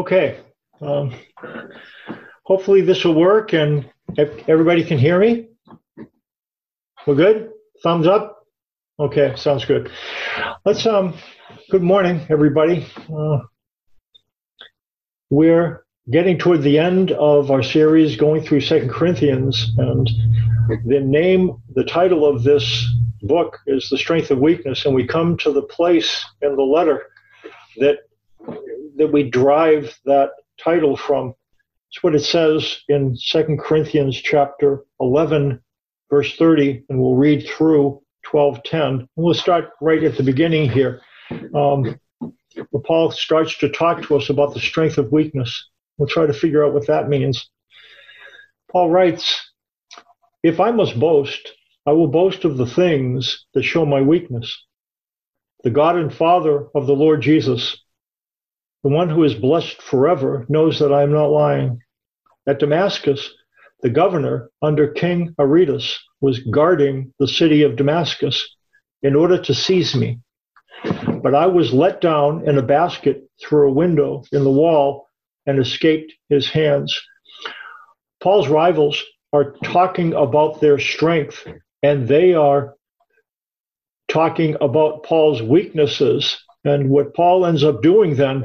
Okay. Um, hopefully this will work and everybody can hear me. We're good? Thumbs up? Okay, sounds good. Let's, um, good morning, everybody. Uh, we're getting toward the end of our series going through Second Corinthians, and the name, the title of this book is The Strength of Weakness, and we come to the place in the letter that that we drive that title from. It's what it says in Second Corinthians chapter 11, verse 30, and we'll read through 12:10. And we'll start right at the beginning here. Um, Paul starts to talk to us about the strength of weakness. We'll try to figure out what that means. Paul writes, If I must boast, I will boast of the things that show my weakness. The God and Father of the Lord Jesus, the one who is blessed forever knows that I am not lying. At Damascus, the governor under King Aretas was guarding the city of Damascus in order to seize me. But I was let down in a basket through a window in the wall and escaped his hands. Paul's rivals are talking about their strength and they are talking about Paul's weaknesses and what Paul ends up doing then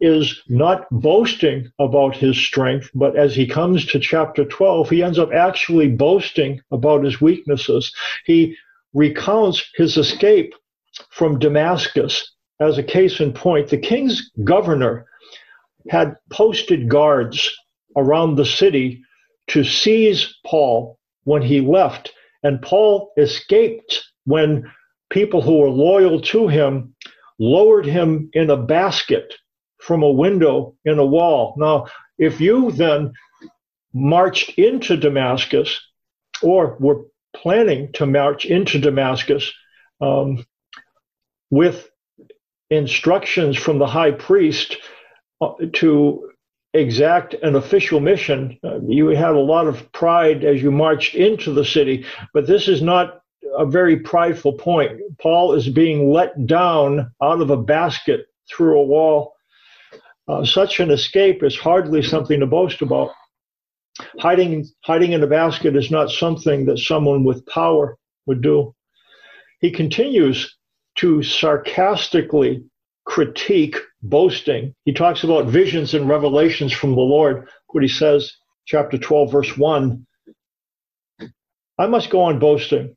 is not boasting about his strength, but as he comes to chapter 12, he ends up actually boasting about his weaknesses. He recounts his escape from Damascus as a case in point. The king's governor had posted guards around the city to seize Paul when he left, and Paul escaped when people who were loyal to him lowered him in a basket from a window in a wall. Now, if you then marched into Damascus or were planning to march into Damascus um, with instructions from the high priest uh, to exact an official mission, uh, you had a lot of pride as you marched into the city, but this is not a very prideful point. Paul is being let down out of a basket through a wall. Uh, such an escape is hardly something to boast about. Hiding, hiding in a basket is not something that someone with power would do. He continues to sarcastically critique boasting. He talks about visions and revelations from the Lord. What he says, chapter 12, verse 1 I must go on boasting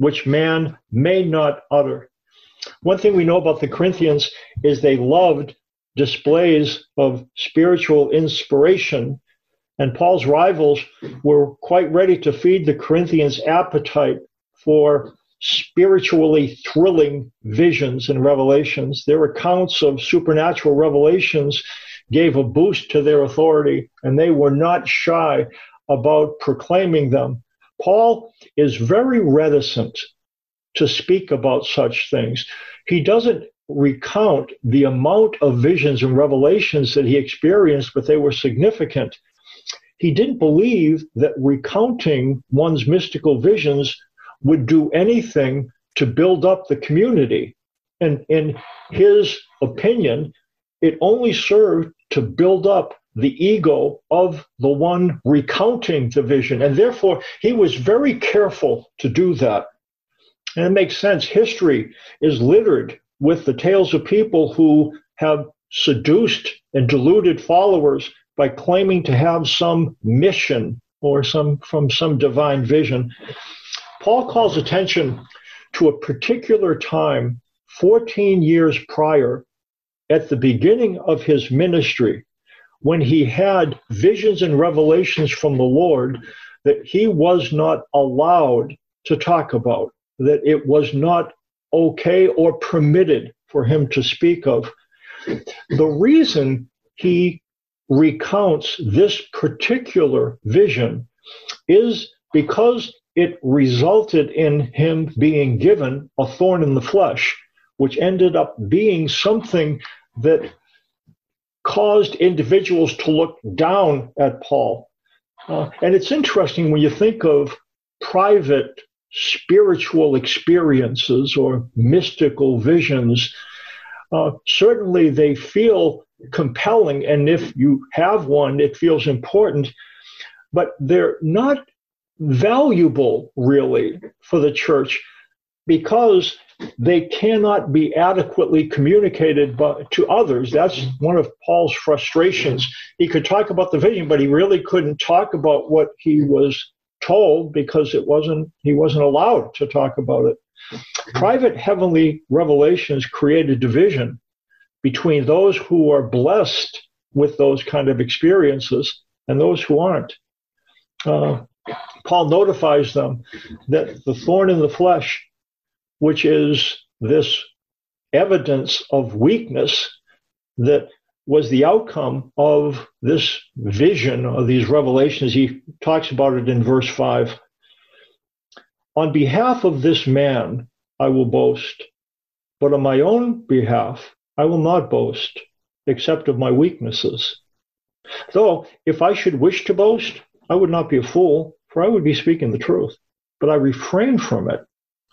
which man may not utter. One thing we know about the Corinthians is they loved displays of spiritual inspiration, and Paul's rivals were quite ready to feed the Corinthians' appetite for spiritually thrilling visions and revelations. Their accounts of supernatural revelations gave a boost to their authority, and they were not shy about proclaiming them. Paul is very reticent to speak about such things. He doesn't recount the amount of visions and revelations that he experienced, but they were significant. He didn't believe that recounting one's mystical visions would do anything to build up the community. And in his opinion, it only served to build up the ego of the one recounting the vision. And therefore, he was very careful to do that. And it makes sense. History is littered with the tales of people who have seduced and deluded followers by claiming to have some mission or some from some divine vision. Paul calls attention to a particular time 14 years prior at the beginning of his ministry when he had visions and revelations from the Lord that he was not allowed to talk about, that it was not okay or permitted for him to speak of. The reason he recounts this particular vision is because it resulted in him being given a thorn in the flesh, which ended up being something that caused individuals to look down at Paul. Uh, and it's interesting when you think of private spiritual experiences or mystical visions. Uh, certainly, they feel compelling, and if you have one, it feels important, but they're not valuable really for the church because they cannot be adequately communicated by, to others. That's one of Paul's frustrations. He could talk about the vision, but he really couldn't talk about what he was told because it wasn't he wasn't allowed to talk about it. Private heavenly revelations create a division between those who are blessed with those kind of experiences and those who aren't. Uh, Paul notifies them that the thorn in the flesh, which is this evidence of weakness that was the outcome of this vision of these revelations. He talks about it in verse 5. On behalf of this man, I will boast, but on my own behalf, I will not boast, except of my weaknesses. Though, if I should wish to boast, I would not be a fool, for I would be speaking the truth. But I refrain from it,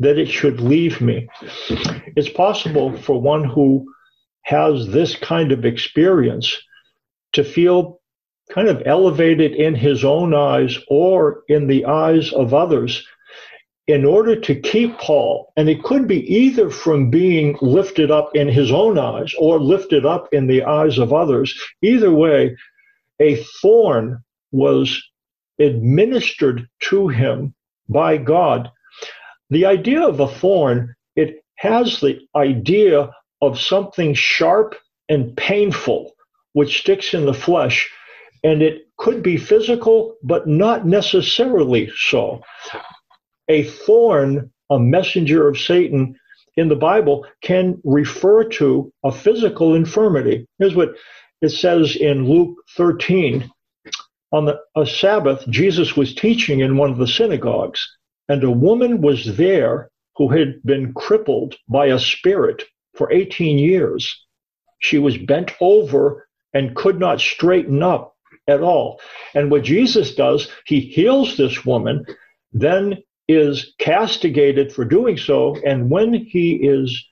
that it should leave me. It's possible for one who has this kind of experience to feel kind of elevated in his own eyes or in the eyes of others in order to keep Paul. And it could be either from being lifted up in his own eyes or lifted up in the eyes of others. Either way, a thorn was administered to him by God. The idea of a thorn, it has the idea of something sharp and painful, which sticks in the flesh and it could be physical, but not necessarily so. A thorn, a messenger of Satan in the Bible, can refer to a physical infirmity. Here's what it says in Luke 13. On the, a Sabbath, Jesus was teaching in one of the synagogues, and a woman was there who had been crippled by a spirit for 18 years. She was bent over and could not straighten up at all. And what Jesus does, he heals this woman, then is castigated for doing so. And when he is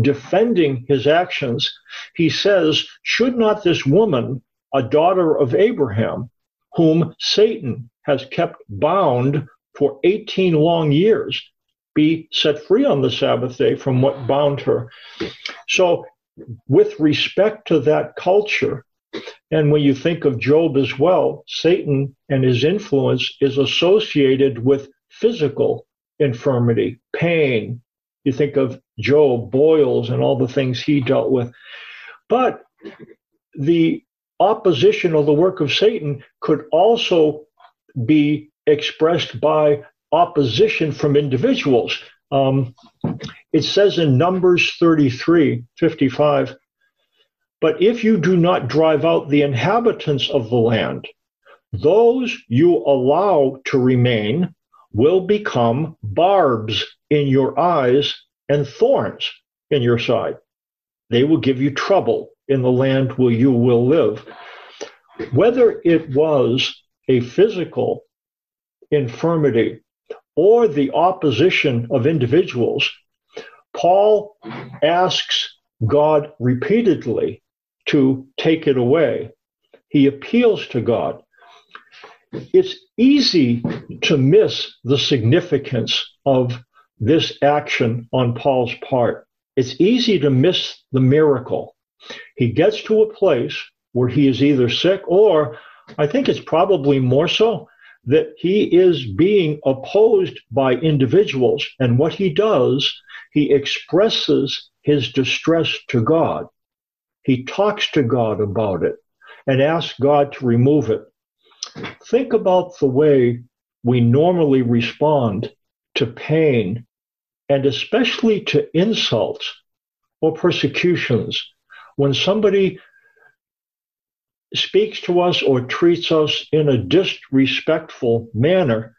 defending his actions, he says, Should not this woman, a daughter of Abraham, whom Satan has kept bound for 18 long years, be set free on the Sabbath day from what mm. bound her? So, with respect to that culture, and when you think of Job as well, Satan and his influence is associated with physical infirmity, pain. You think of Job, boils, and all the things he dealt with. But the opposition of the work of Satan could also be expressed by opposition from individuals. Um, it says in Numbers 33 55, but if you do not drive out the inhabitants of the land, those you allow to remain will become barbs in your eyes and thorns in your side. They will give you trouble in the land where you will live. Whether it was a physical infirmity or the opposition of individuals, Paul asks God repeatedly to take it away. He appeals to God. It's easy to miss the significance of this action on Paul's part. It's easy to miss the miracle. He gets to a place where he is either sick or, I think it's probably more so, that he is being opposed by individuals. And what he does, he expresses his distress to God. He talks to God about it and asks God to remove it. Think about the way we normally respond to pain and especially to insults or persecutions. When somebody speaks to us or treats us in a disrespectful manner,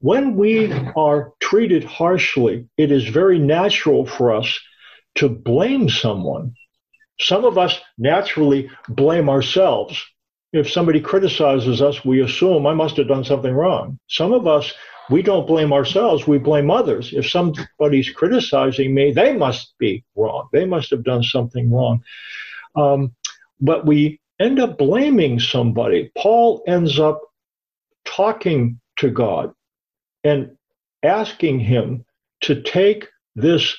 when we are treated harshly, it is very natural for us to blame someone. Some of us naturally blame ourselves. If somebody criticizes us, we assume I must have done something wrong. Some of us, we don't blame ourselves, we blame others. If somebody's criticizing me, they must be wrong. They must have done something wrong. Um, but we end up blaming somebody. Paul ends up talking to God and asking him to take this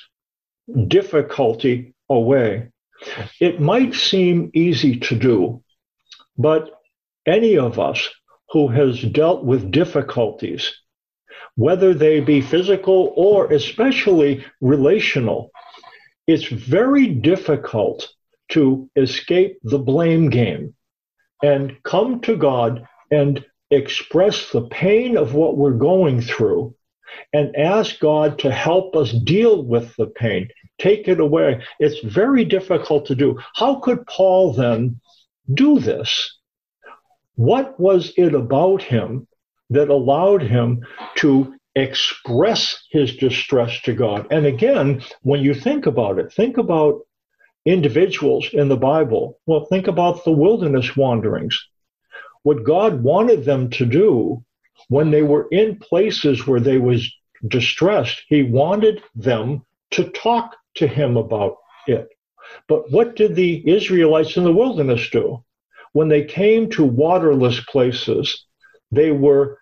difficulty away. It might seem easy to do, but any of us who has dealt with difficulties, whether they be physical or especially relational, it's very difficult to escape the blame game and come to God and express the pain of what we're going through and ask God to help us deal with the pain, take it away. It's very difficult to do. How could Paul then do this? What was it about him that allowed him to express his distress to God? And again, when you think about it, think about individuals in the Bible. Well, think about the wilderness wanderings. What God wanted them to do when they were in places where they was distressed, he wanted them to talk to him about it. But what did the Israelites in the wilderness do? When they came to waterless places, they were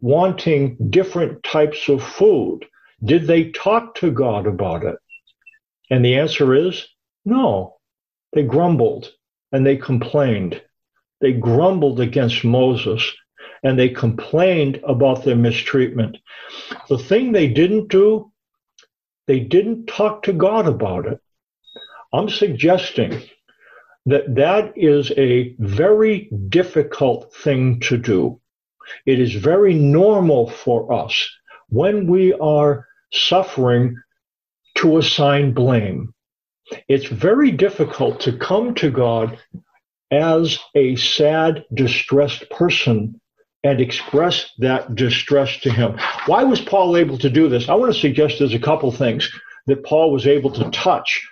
wanting different types of food. Did they talk to God about it? And the answer is no, they grumbled and they complained. They grumbled against Moses and they complained about their mistreatment. The thing they didn't do, they didn't talk to God about it. I'm suggesting that that is a very difficult thing to do. It is very normal for us when we are suffering to assign blame it's very difficult to come to God as a sad, distressed person and express that distress to him. Why was Paul able to do this? I want to suggest there's a couple things that Paul was able to touch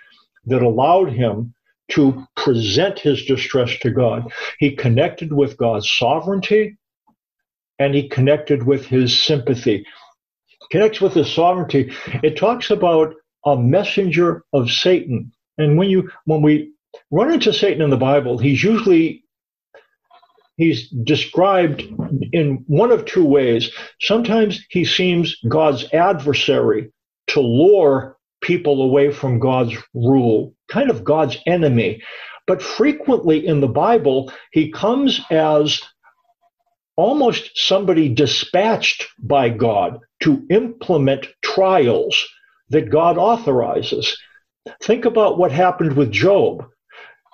that allowed him to present his distress to God. He connected with God's sovereignty and he connected with his sympathy. Connects with his sovereignty. It talks about a messenger of Satan. And when you when we run into Satan in the Bible, he's usually he's described in one of two ways. Sometimes he seems God's adversary to lure people away from God's rule, kind of God's enemy. But frequently in the Bible, he comes as almost somebody dispatched by God to implement trials that God authorizes. Think about what happened with Job.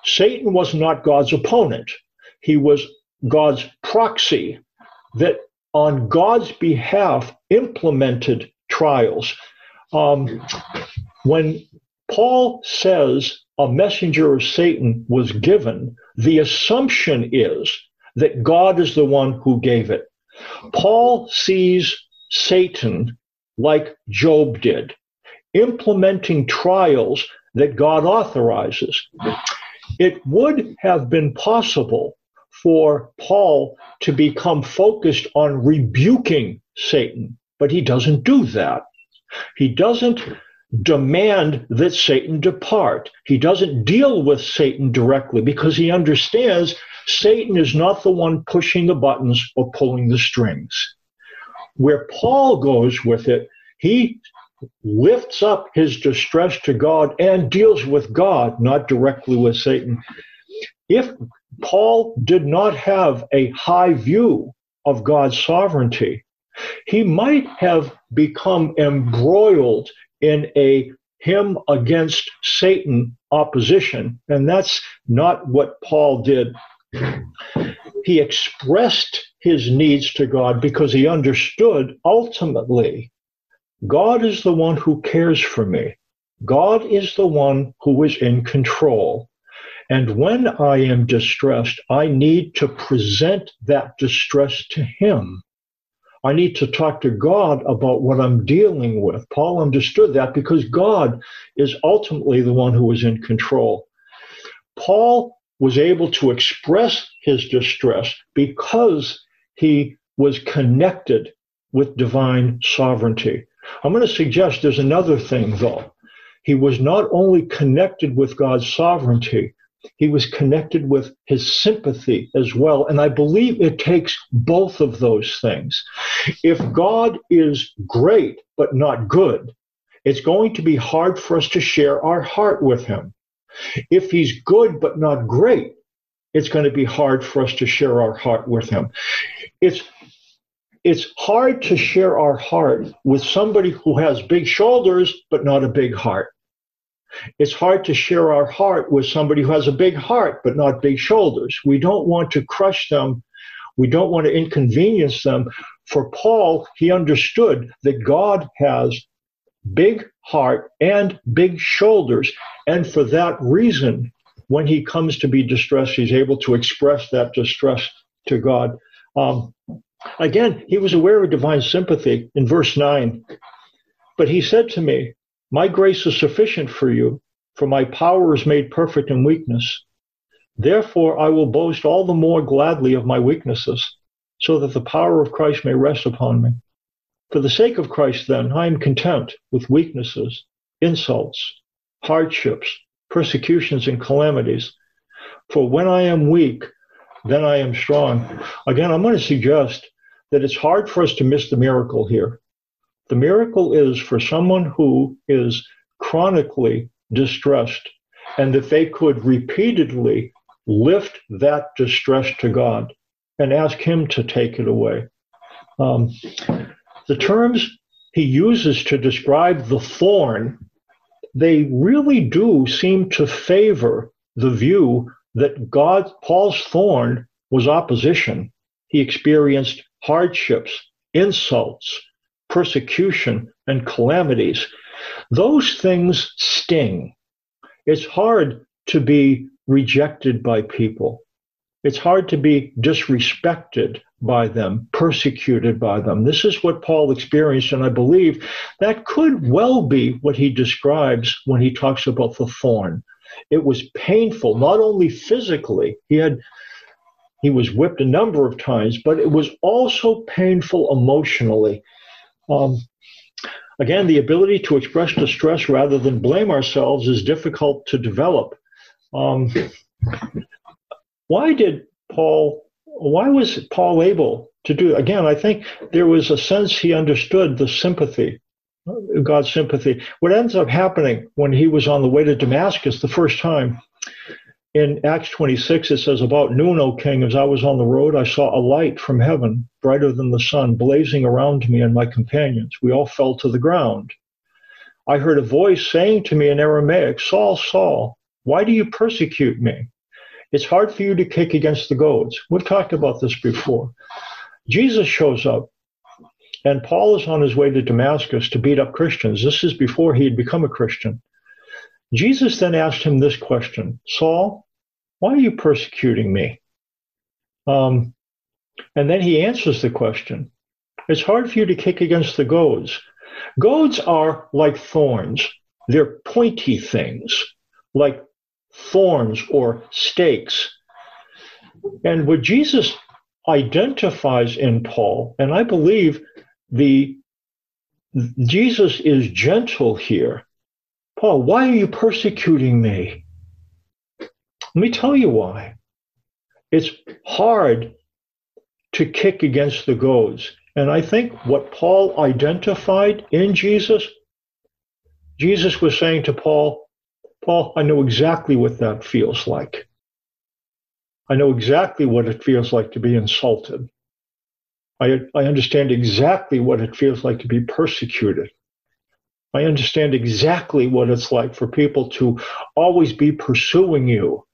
Satan was not God's opponent, he was God's proxy that on God's behalf implemented trials. Um, when Paul says a messenger of Satan was given, the assumption is that God is the one who gave it. Paul sees Satan like Job did implementing trials that God authorizes. It would have been possible for Paul to become focused on rebuking Satan, but he doesn't do that. He doesn't demand that Satan depart. He doesn't deal with Satan directly because he understands Satan is not the one pushing the buttons or pulling the strings. Where Paul goes with it, he lifts up his distress to God and deals with God, not directly with Satan. If Paul did not have a high view of God's sovereignty, he might have become embroiled in a him against Satan opposition. And that's not what Paul did. He expressed his needs to God because he understood ultimately God is the one who cares for me. God is the one who is in control. And when I am distressed, I need to present that distress to Him. I need to talk to God about what I'm dealing with. Paul understood that because God is ultimately the one who is in control. Paul was able to express his distress because he was connected with divine sovereignty. I'm going to suggest there's another thing, though. He was not only connected with God's sovereignty, he was connected with his sympathy as well. And I believe it takes both of those things. If God is great but not good, it's going to be hard for us to share our heart with him. If he's good but not great, it's going to be hard for us to share our heart with him. It's it's hard to share our heart with somebody who has big shoulders but not a big heart. It's hard to share our heart with somebody who has a big heart but not big shoulders. We don't want to crush them. We don't want to inconvenience them. For Paul, he understood that God has big heart and big shoulders. And for that reason, when he comes to be distressed, he's able to express that distress to God. Um, again, he was aware of divine sympathy in verse 9. But he said to me, my grace is sufficient for you, for my power is made perfect in weakness. Therefore, I will boast all the more gladly of my weaknesses, so that the power of Christ may rest upon me. For the sake of Christ, then, I am content with weaknesses, insults, hardships, persecutions, and calamities. For when I am weak, then I am strong. Again, I'm going to suggest that it's hard for us to miss the miracle here. The miracle is for someone who is chronically distressed and that they could repeatedly lift that distress to God and ask Him to take it away. Um, the terms he uses to describe the thorn, they really do seem to favor the view that God, Paul's thorn was opposition. He experienced hardships, insults, persecution, and calamities, those things sting. It's hard to be rejected by people. It's hard to be disrespected by them, persecuted by them. This is what Paul experienced, and I believe that could well be what he describes when he talks about the thorn. It was painful, not only physically, he had he was whipped a number of times, but it was also painful emotionally. Um, again, the ability to express distress rather than blame ourselves is difficult to develop. Um, why did Paul? Why was Paul able to do? Again, I think there was a sense he understood the sympathy, God's sympathy. What ends up happening when he was on the way to Damascus the first time in Acts 26, it says, About noon, O king, as I was on the road, I saw a light from heaven, brighter than the sun, blazing around me and my companions. We all fell to the ground. I heard a voice saying to me in Aramaic, Saul, Saul, why do you persecute me? It's hard for you to kick against the goads. We've talked about this before. Jesus shows up, and Paul is on his way to Damascus to beat up Christians. This is before he had become a Christian. Jesus then asked him this question Saul, why are you persecuting me? Um, and then he answers the question It's hard for you to kick against the goads. Goads are like thorns, they're pointy things, like thorns or stakes. And what Jesus identifies in Paul, and I believe the Jesus is gentle here Paul, why are you persecuting me? Let me tell you why. It's hard to kick against the goads. And I think what Paul identified in Jesus, Jesus was saying to Paul, Paul, I know exactly what that feels like. I know exactly what it feels like to be insulted. I, I understand exactly what it feels like to be persecuted. I understand exactly what it's like for people to always be pursuing you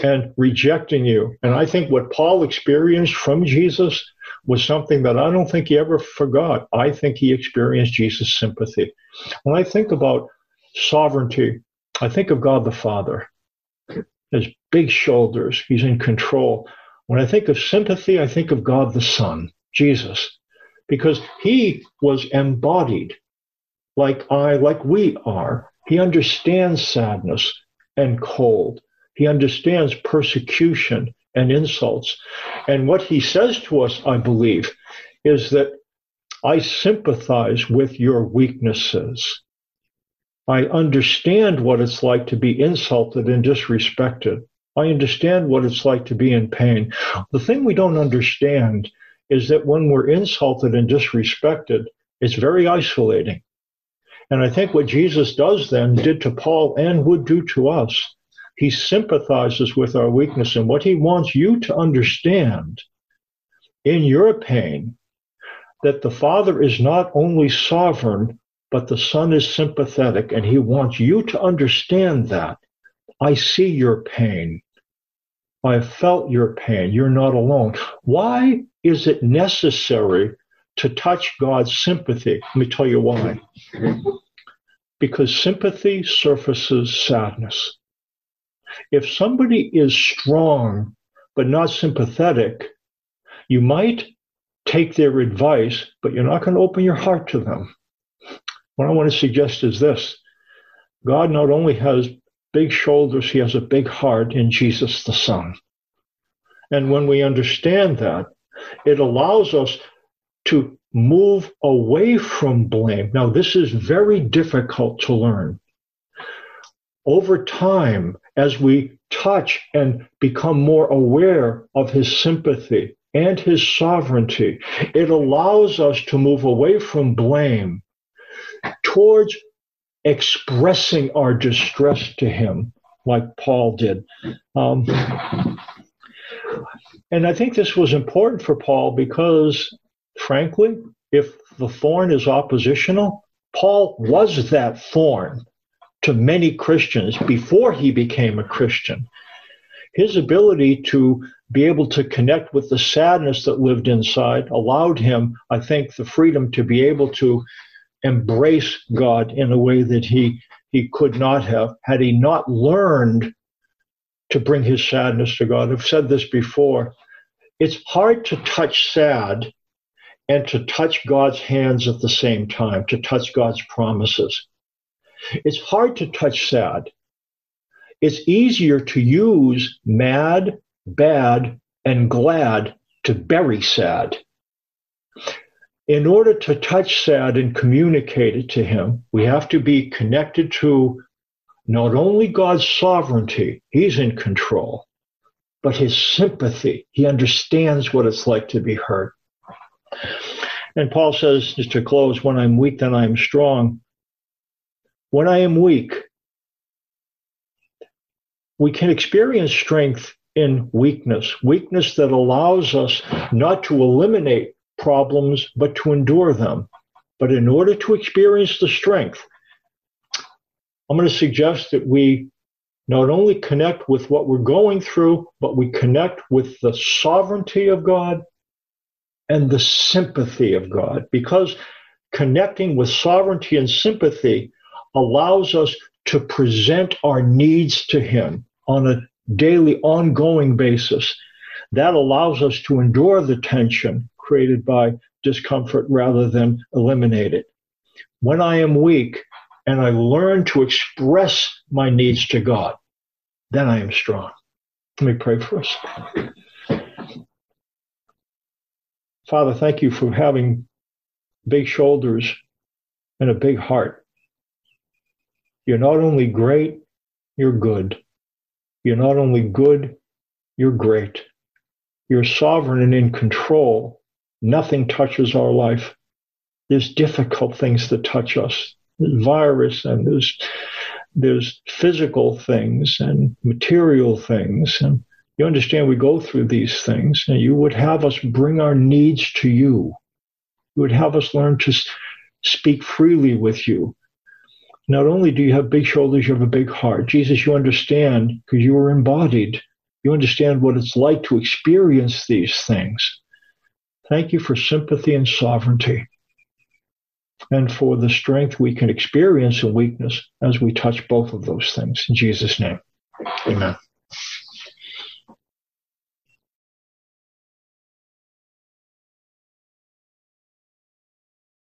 and rejecting you. And I think what Paul experienced from Jesus was something that I don't think he ever forgot. I think he experienced Jesus' sympathy. When I think about sovereignty, I think of God the Father. His big shoulders, he's in control. When I think of sympathy, I think of God the Son, Jesus, because he was embodied like I, like we are. He understands sadness and cold. He understands persecution and insults. And what he says to us, I believe, is that I sympathize with your weaknesses. I understand what it's like to be insulted and disrespected. I understand what it's like to be in pain. The thing we don't understand is that when we're insulted and disrespected, it's very isolating. And I think what Jesus does then did to Paul and would do to us. He sympathizes with our weakness. And what he wants you to understand in your pain that the Father is not only sovereign, but the Son is sympathetic. And he wants you to understand that. I see your pain. I felt your pain. You're not alone. Why is it necessary to touch God's sympathy? Let me tell you why. Because sympathy surfaces sadness. If somebody is strong but not sympathetic, you might take their advice, but you're not going to open your heart to them. What I want to suggest is this God not only has big shoulders, he has a big heart in Jesus the Son. And when we understand that, it allows us to move away from blame. Now, this is very difficult to learn. Over time, as we touch and become more aware of his sympathy and his sovereignty, it allows us to move away from blame towards expressing our distress to him, like Paul did. Um, and I think this was important for Paul because, frankly, if the thorn is oppositional, Paul was that thorn to many Christians before he became a Christian. His ability to be able to connect with the sadness that lived inside allowed him, I think, the freedom to be able to embrace God in a way that he, he could not have had he not learned to bring his sadness to God. I've said this before. It's hard to touch sad and to touch God's hands at the same time, to touch God's promises. It's hard to touch sad. It's easier to use mad, bad, and glad to bury sad. In order to touch sad and communicate it to him, we have to be connected to not only God's sovereignty, he's in control, but his sympathy. He understands what it's like to be hurt. And Paul says, just to close, when I'm weak, then I'm strong when I am weak, we can experience strength in weakness, weakness that allows us not to eliminate problems, but to endure them. But in order to experience the strength, I'm going to suggest that we not only connect with what we're going through, but we connect with the sovereignty of God and the sympathy of God. Because connecting with sovereignty and sympathy allows us to present our needs to Him on a daily, ongoing basis. That allows us to endure the tension created by discomfort rather than eliminate it. When I am weak and I learn to express my needs to God, then I am strong. Let me pray for us. Father, thank you for having big shoulders and a big heart. You're not only great, you're good. You're not only good, you're great. You're sovereign and in control. Nothing touches our life. There's difficult things that touch us. Virus and there's there's physical things and material things and You understand we go through these things, and you would have us bring our needs to you. You would have us learn to speak freely with you. Not only do you have big shoulders, you have a big heart. Jesus, you understand because you were embodied. You understand what it's like to experience these things. Thank you for sympathy and sovereignty and for the strength we can experience in weakness as we touch both of those things. In Jesus' name, amen.